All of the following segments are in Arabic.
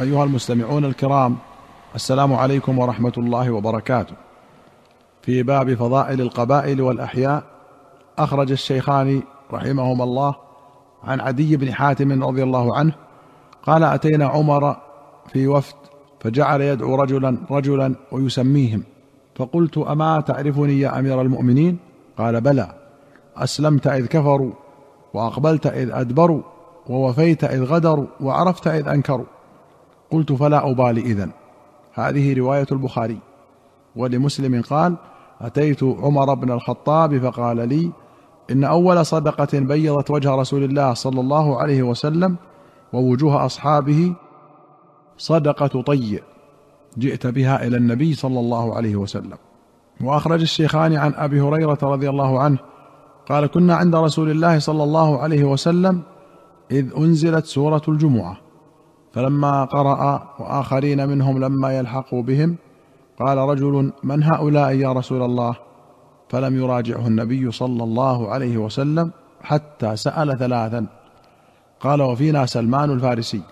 أيها المستمعون الكرام السلام عليكم ورحمة الله وبركاته. في باب فضائل القبائل والأحياء أخرج الشيخان رحمهما الله عن عدي بن حاتم رضي الله عنه قال أتينا عمر في وفد فجعل يدعو رجلا رجلا ويسميهم فقلت أما تعرفني يا أمير المؤمنين؟ قال بلى أسلمت إذ كفروا وأقبلت إذ أدبروا ووفيت إذ غدروا وعرفت إذ أنكروا قلت فلا أبالي إذن. هذه رواية البخاري. ولمسلم قال أتيت عمر بن الخطاب فقال لي إن أول صدقة بيضت وجه رسول الله صلى الله عليه وسلم ووجوه أصحابه صدقة طي جئت بها إلى النبي صلى الله عليه وسلم. وأخرج الشيخان عن أبي هريرة رضي الله عنه قال كنا عند رسول الله صلى الله عليه وسلم إذ أنزلت سورة الجمعة. فلما قرأ وآخرين منهم لما يلحقوا بهم قال رجل من هؤلاء يا رسول الله؟ فلم يراجعه النبي صلى الله عليه وسلم حتى سأل ثلاثا. قال وفينا سلمان الفارسي.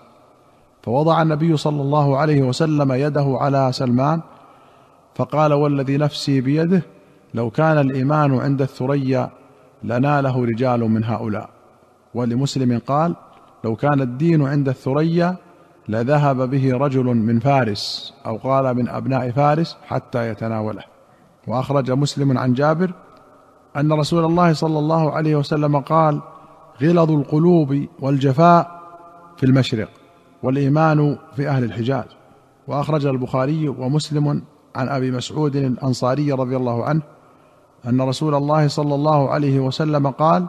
فوضع النبي صلى الله عليه وسلم يده على سلمان فقال والذي نفسي بيده لو كان الإيمان عند الثريا لناله رجال من هؤلاء. ولمسلم قال لو كان الدين عند الثريا لذهب به رجل من فارس أو قال من أبناء فارس حتى يتناوله. وأخرج مسلم عن جابر أن رسول الله صلى الله عليه وسلم قال غلظ القلوب والجفاء في المشرق والإيمان في أهل الحجاز وأخرج البخاري ومسلم عن أبي مسعود الأنصاري رضي الله عنه أن رسول الله صلى الله عليه وسلم قال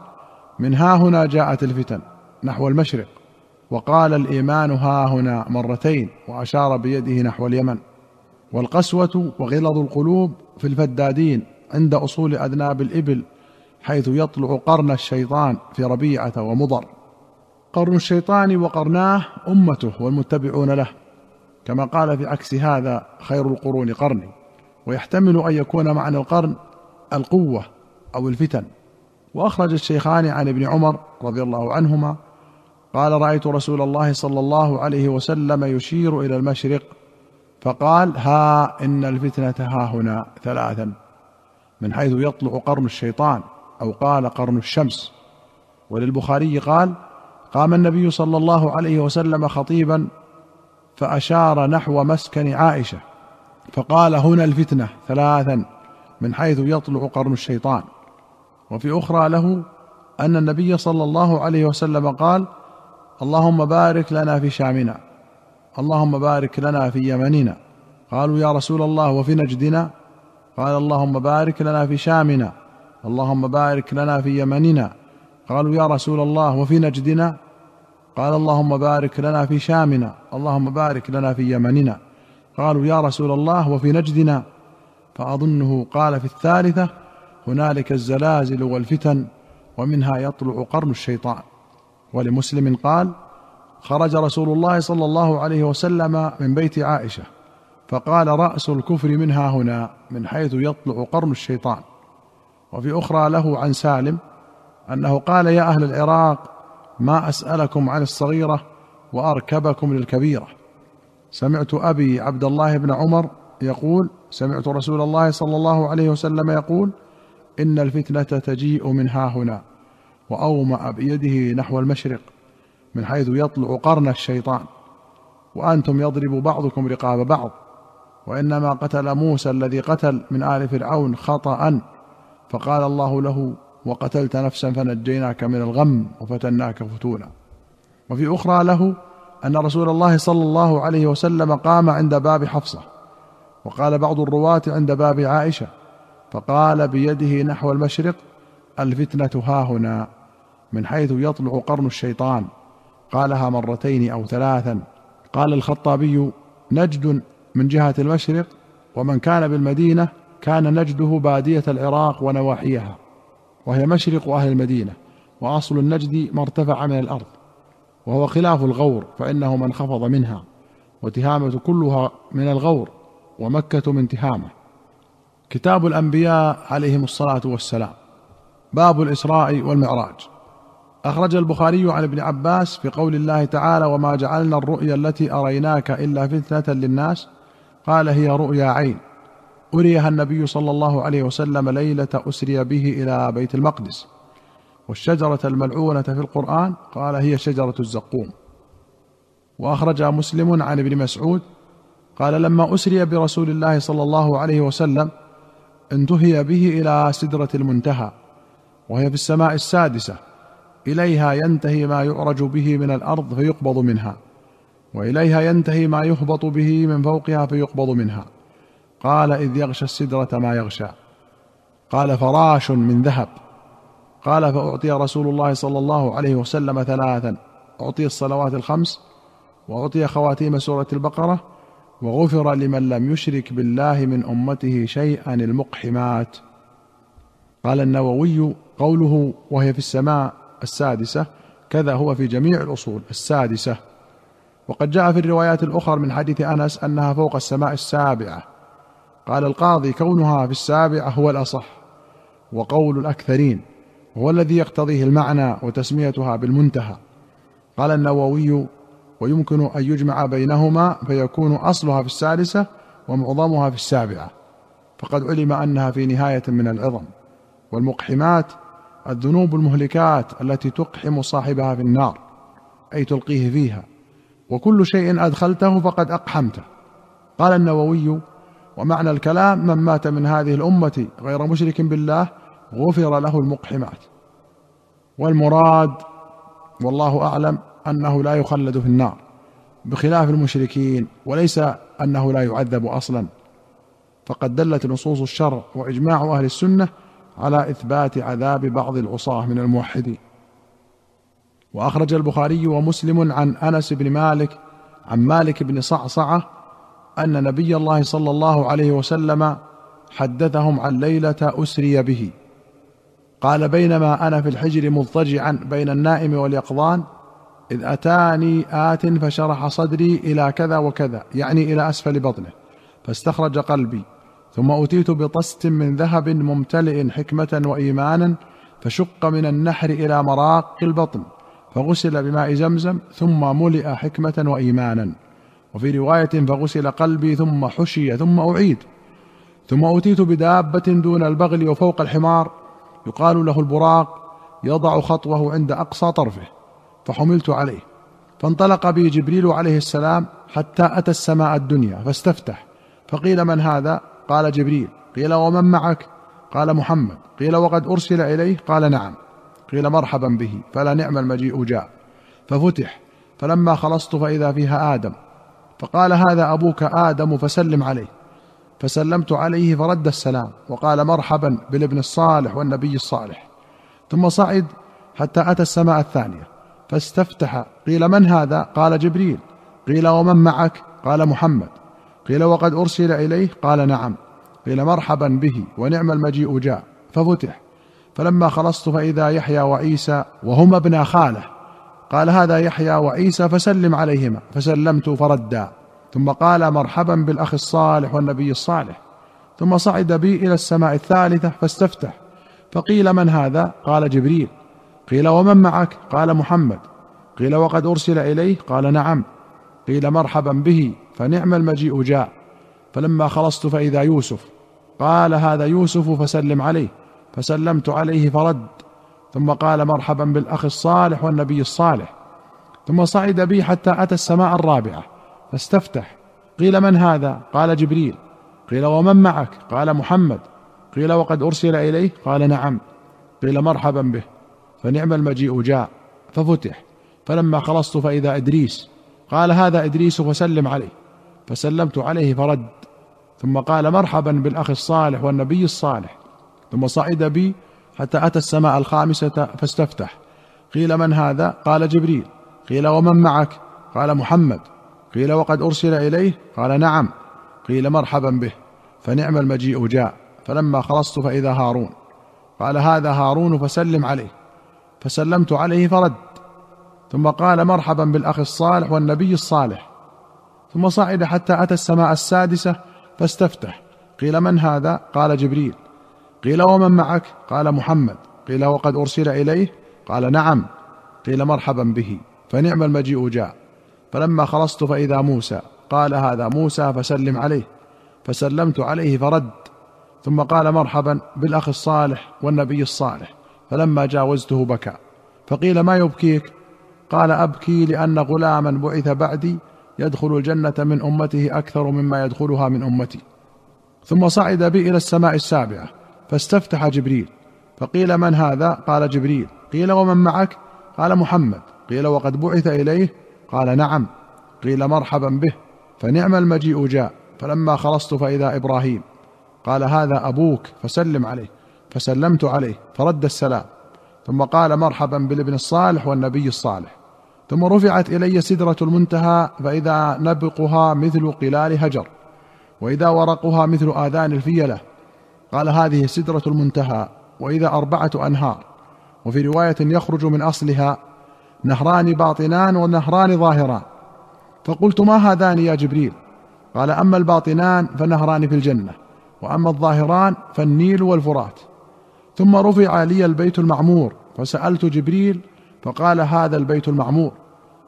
من ها هنا جاءت الفتن نحو المشرق وقال الإيمان ها هنا مرتين وأشار بيده نحو اليمن. والقسوة وغلظ القلوب في الفدادين عند أصول أذناب الإبل حيث يطلع قرن الشيطان في ربيعة ومضر. قرن الشيطان وقرناه أمته والمتبعون له كما قال في عكس هذا خير القرون قرني ويحتمل أن يكون معنى القرن القوة أو الفتن. وأخرج الشيخان عن ابن عمر رضي الله عنهما قال رأيت رسول الله صلى الله عليه وسلم يشير إلى المشرق فقال ها إن الفتنة ها هنا ثلاثا من حيث يطلع قرن الشيطان أو قال قرن الشمس. وللبخاري قال قام النبي صلى الله عليه وسلم خطيبا فأشار نحو مسكن عائشة فقال هنا الفتنة ثلاثا من حيث يطلع قرن الشيطان. وفي أخرى له أن النبي صلى الله عليه وسلم قال اللهم بارك لنا في شامنا. اللهم بارك لنا في يمننا. قالوا يا رسول الله وفي نجدنا؟ قال اللهم بارك لنا في شامنا. اللهم بارك لنا في يمننا. قالوا يا رسول الله وفي نجدنا؟ قال اللهم بارك لنا في شامنا. اللهم بارك لنا في يمننا. قالوا يا رسول الله وفي نجدنا؟ فأظنه قال في الثالثة هنالك الزلازل والفتن ومنها يطلع قرن الشيطان. ولمسلم قال خرج رسول الله صلى الله عليه وسلم من بيت عائشة فقال رأس الكفر منها هنا من حيث يطلع قرن الشيطان. وفي أخرى له عن سالم أنه قال يا أهل العراق ما أسألكم عن الصغيرة وأركبكم للكبيرة. سمعت أبي عبد الله بن عمر يقول سمعت رسول الله صلى الله عليه وسلم يقول إن الفتنة تجيء من ها هنا. وأومأ بيده نحو المشرق من حيث يطلع قرن الشيطان. وأنتم يضرب بعضكم رقاب بعض وإنما قتل موسى الذي قتل من آل فرعون خطأ. فقال الله له وقتلت نفسا فنجيناك من الغم وفتناك فتونا. وفي أخرى له أن رسول الله صلى الله عليه وسلم قام عند باب حفصة. وقال بعض الرواة عند باب عائشة فقال بيده نحو المشرق الفتنة ها هنا من حيث يطلع قرن الشيطان. قالها مرتين أو ثلاثا. قال الخطابي نجد من جهة المشرق ومن كان بالمدينة كان نجده بادية العراق ونواحيها وهي مشرق أهل المدينة وأصل النجد ما ارتفع من الأرض وهو خلاف الغور فإنه من خفض منها وتهامه كلها من الغور ومكة من تهامة. كتاب الأنبياء عليهم الصلاة والسلام. باب الإسراء والمعراج. أخرج البخاري عن ابن عباس في قول الله تعالى وما جعلنا الرؤيا التي أريناك إلا فتنة للناس. قال هي رؤيا عين. أريها النبي صلى الله عليه وسلم ليلة أسري به إلى بيت المقدس. والشجرة الملعونة في القرآن. قال هي شجرة الزقوم. وأخرج مسلم عن ابن مسعود قال لما أسري برسول الله صلى الله عليه وسلم انتهي به إلى سدرة المنتهى. وهي في السماء السادسة. إليها ينتهي ما يعرج به من الأرض فيقبض منها. وإليها ينتهي ما يهبط به من فوقها فيقبض منها. قال إذ يغشى السدرة ما يغشى. قال فراش من ذهب. قال فأعطي رسول الله صلى الله عليه وسلم ثلاثا. أعطي الصلوات الخمس وأعطي خواتيم سورة البقرة وغفر لمن لم يشرك بالله من أمته شيئا المقحمات. قال النووي قوله وهي في السماء السادسة كذا هو في جميع الأصول السادسة. وقد جاء في الروايات الأخرى من حديث أنس أنها فوق السماء السابعة. قال القاضي كونها في السابعة هو الأصح وقول الأكثرين هو الذي يقتضيه المعنى وتسميتها بالمنتهى. قال النووي ويمكن أن يجمع بينهما فيكون أصلها في السادسة ومعظمها في السابعة. فقد علم أنها في نهاية من العظم. والمقحمات الذنوب المهلكات التي تقحم صاحبها في النار أي تلقيه فيها. وكل شيء أدخلته فقد أقحمته. قال النووي ومعنى الكلام من مات من هذه الأمة غير مشرك بالله غفر له المقحمات. والمراد والله أعلم أنه لا يخلد في النار بخلاف المشركين وليس أنه لا يعذب أصلا. فقد دلت نصوص الشرع وإجماع أهل السنة على إثبات عذاب بعض العصاة من الموحدين. وأخرج البخاري ومسلم عن أنس بن مالك عن مالك بن صعصعة أن نبي الله صلى الله عليه وسلم حدثهم عن ليلة أسري به. قال بينما أنا في الحجر مضطجعا بين النائم واليقظان إذ أتاني آت فشرح صدري إلى كذا وكذا يعني إلى أسفل بطنه فاستخرج قلبي ثم اتيت بطست من ذهب ممتلئ حكمة وإيمانا فشق من النحر إلى مراق البطن فغسل بماء زمزم ثم ملئ حكمة وإيمانا. وفي رواية فغسل قلبي ثم حشي ثم أعيد. ثم اتيت بدابة دون البغل وفوق الحمار يقال له البراق يضع خطوه عند أقصى طرفه فحملت عليه. فانطلق بي جبريل عليه السلام حتى أتى السماء الدنيا فاستفتح. فقيل من هذا؟ قال جبريل قيل ومن معك؟ قال محمد قيل وقد أرسل إليه؟ قال نعم. قيل مرحبا به فلا نعم المجيء جاء. ففتح فلما خلصت فإذا فيها آدم. فقال هذا أبوك آدم فسلم عليه. فسلمت عليه فرد السلام وقال مرحبا بالابن الصالح والنبي الصالح. ثم صعد حتى أتى السماء الثانية. فاستفتح قيل من هذا؟ قال جبريل. قيل ومن معك؟ قال محمد. قيل وقد أرسل إليه؟ قال نعم. قيل مرحبا به ونعم المجيء جاء ففتح. فلما خلصت فإذا يحيى وعيسى وهما ابنا خالة. قال هذا يحيى وعيسى فسلم عليهما. فسلمت فردا. ثم قال مرحبا بالأخ الصالح والنبي الصالح. ثم صعد بي إلى السماء الثالثة فاستفتح. فقيل من هذا؟ قال جبريل. قيل ومن معك؟ قال محمد. قيل وقد أرسل إليه؟ قال نعم. قيل مرحبا به فنعم المجيء جاء. فلما خلصت فإذا يوسف قال هذا يوسف فسلم عليه فسلمت عليه فرد. ثم قال مرحبا بالأخ الصالح والنبي الصالح. ثم صعد بي حتى أتى السماء الرابعة فاستفتح. قيل من هذا؟ قال جبريل. قيل ومن معك؟ قال محمد. قيل وقد أرسل إليه؟ قال نعم. قيل مرحبا به فنعم المجيء جاء ففتح. فلما خلصت فإذا أدريس قال هذا إدريس فسلم عليه فسلمت عليه فرد ثم قال مرحبا بالأخ الصالح والنبي الصالح ثم صعد بي حتى أتى السماء الخامسة فاستفتح. قيل من هذا؟ قال جبريل. قيل ومن معك؟ قال محمد. قيل وقد أرسل إليه؟ قال نعم. قيل مرحبا به. فنعم المجيء جاء. فلما خلصت فإذا هارون. قال هذا هارون فسلم عليه. فسلمت عليه فرد. ثم قال مرحبا بالأخ الصالح والنبي الصالح. ثم صعد حتى أتى السماء السادسة فاستفتح. قيل من هذا؟ قال جبريل. قيل ومن معك؟ قال محمد. قيل وقد أرسل إليه؟ قال نعم. قيل مرحبا به. فنعم المجيء جاء. فلما خلصت فإذا موسى. قال هذا موسى فسلم عليه. فسلمت عليه فرد. ثم قال مرحبا بالأخ الصالح والنبي الصالح. فلما جاوزته بكى. فقيل ما يبكيك؟ قال أبكي لأن غلاما بعث بعدي يدخل الجنة من أمته أكثر مما يدخلها من أمتي. ثم صعد بي إلى السماء السابعة فاستفتح جبريل فقيل من هذا؟ قال جبريل. قيل ومن معك؟ قال محمد. قيل وقد بعث إليه؟ قال نعم. قيل مرحبا به فنعم المجيء جاء فلما خلصت فإذا إبراهيم. قال هذا أبوك فسلم عليه فسلمت عليه فرد السلام. ثم قال مرحبا بالابن الصالح والنبي الصالح. ثم رفعت إلي سدرة المنتهى فإذا نبقها مثل قلال هجر وإذا ورقها مثل آذان الفيلة. قال هذه سدرة المنتهى وإذا أربعة أنهار. وفي رواية يخرج من أصلها نهران باطنان ونهران ظاهران. فقلت ما هذان يا جبريل؟ قال أما الباطنان فنهران في الجنة وأما الظاهران فالنيل والفرات. ثم رفع لي البيت المعمور فسألت جبريل فقال هذا البيت المعمور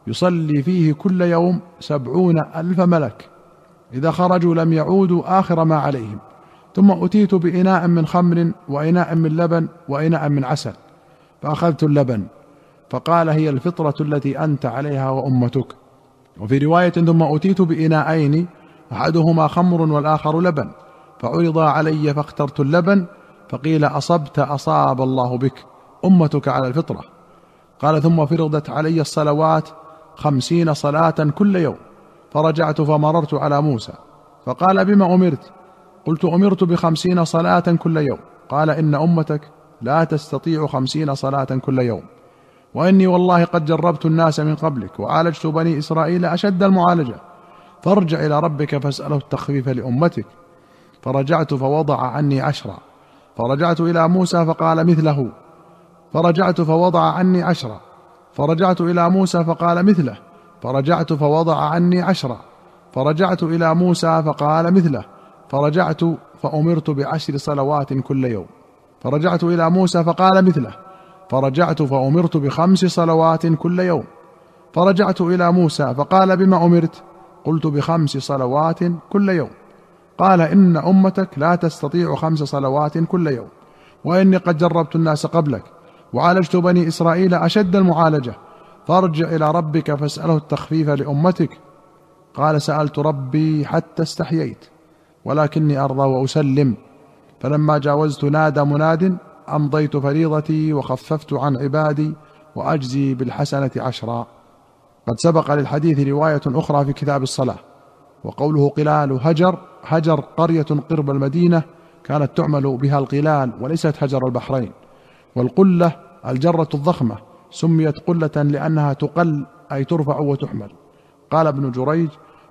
يصلي فيه كل يوم سبعون ألف ملك إذا خرجوا لم يعودوا آخر ما عليهم ثم أتيت بإناء من خمر وإناء من لبن وإناء من عسل فأخذت اللبن فقال هي الفطرة التي أنت عليها وأمتك. وفي رواية ثم أتيت بإناءين أحدهما خمر والآخر لبن فعرض علي فاخترت اللبن فقيل أصبت أصاب الله بك أمتك على الفطرة. قال ثم فرضت علي الصلوات خمسين صلاة كل يوم فرجعت فمررت على موسى. فقال بما أمرت؟ قلت أمرت بخمسين صلاة كل يوم. قال إن أمتك لا تستطيع خمسين صلاة كل يوم. وإني والله قد جربت الناس من قبلك وعالجت بني إسرائيل أشد المعالجة. فارجع إلى ربك فاسأله التخفيف لأمتك. فرجعت فوضع عني عشرا. فرجعت إلى موسى فقال مثله. فرجعت فوضع عني عشرا فرجعت إلى موسى فقال مثله. فرجعت فوضع عني عشرا فرجعت إلى موسى فقال مثله. فرجعت فأمرت بعشر صلوات كل يوم. فرجعت إلى موسى فقال مثله. فرجعت فأمرت بخمس صلوات كل يوم. فرجعت إلى موسى فقال بما أمرت. قلت بخمس صلوات كل يوم. قال إن أمتك لا تستطيع خمس صلوات كل يوم وإني قد جربت الناس قبلك وعالجت بني إسرائيل أشد المعالجة فارجع إلى ربك فاسأله التخفيف لأمتك. قال سألت ربي حتى استحييت ولكني أرضى وأسلم فلما جاوزت نادى مناد أمضيت فريضتي وخففت عن عبادي وأجزي بالحسنة عشرا. قد سبق للحديث رواية أخرى في كتاب الصلاة. وقوله قلال هجر هجر قرية قرب المدينة كانت تعمل بها القلال وليست هجر البحرين. والقلة الجرة الضخمة سميت قلة لأنها تقل أي ترفع وتحمل. قال ابن جريج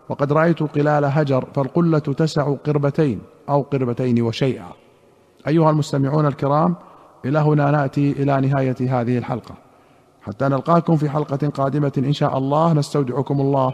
وقد رأيت قلال هجر فالقلة تسع قربتين أو قربتين وشيئا. أيها المستمعون الكرام إلى هنا نأتي إلى نهاية هذه الحلقة. حتى نلقاكم في حلقة قادمة إن شاء الله نستودعكم الله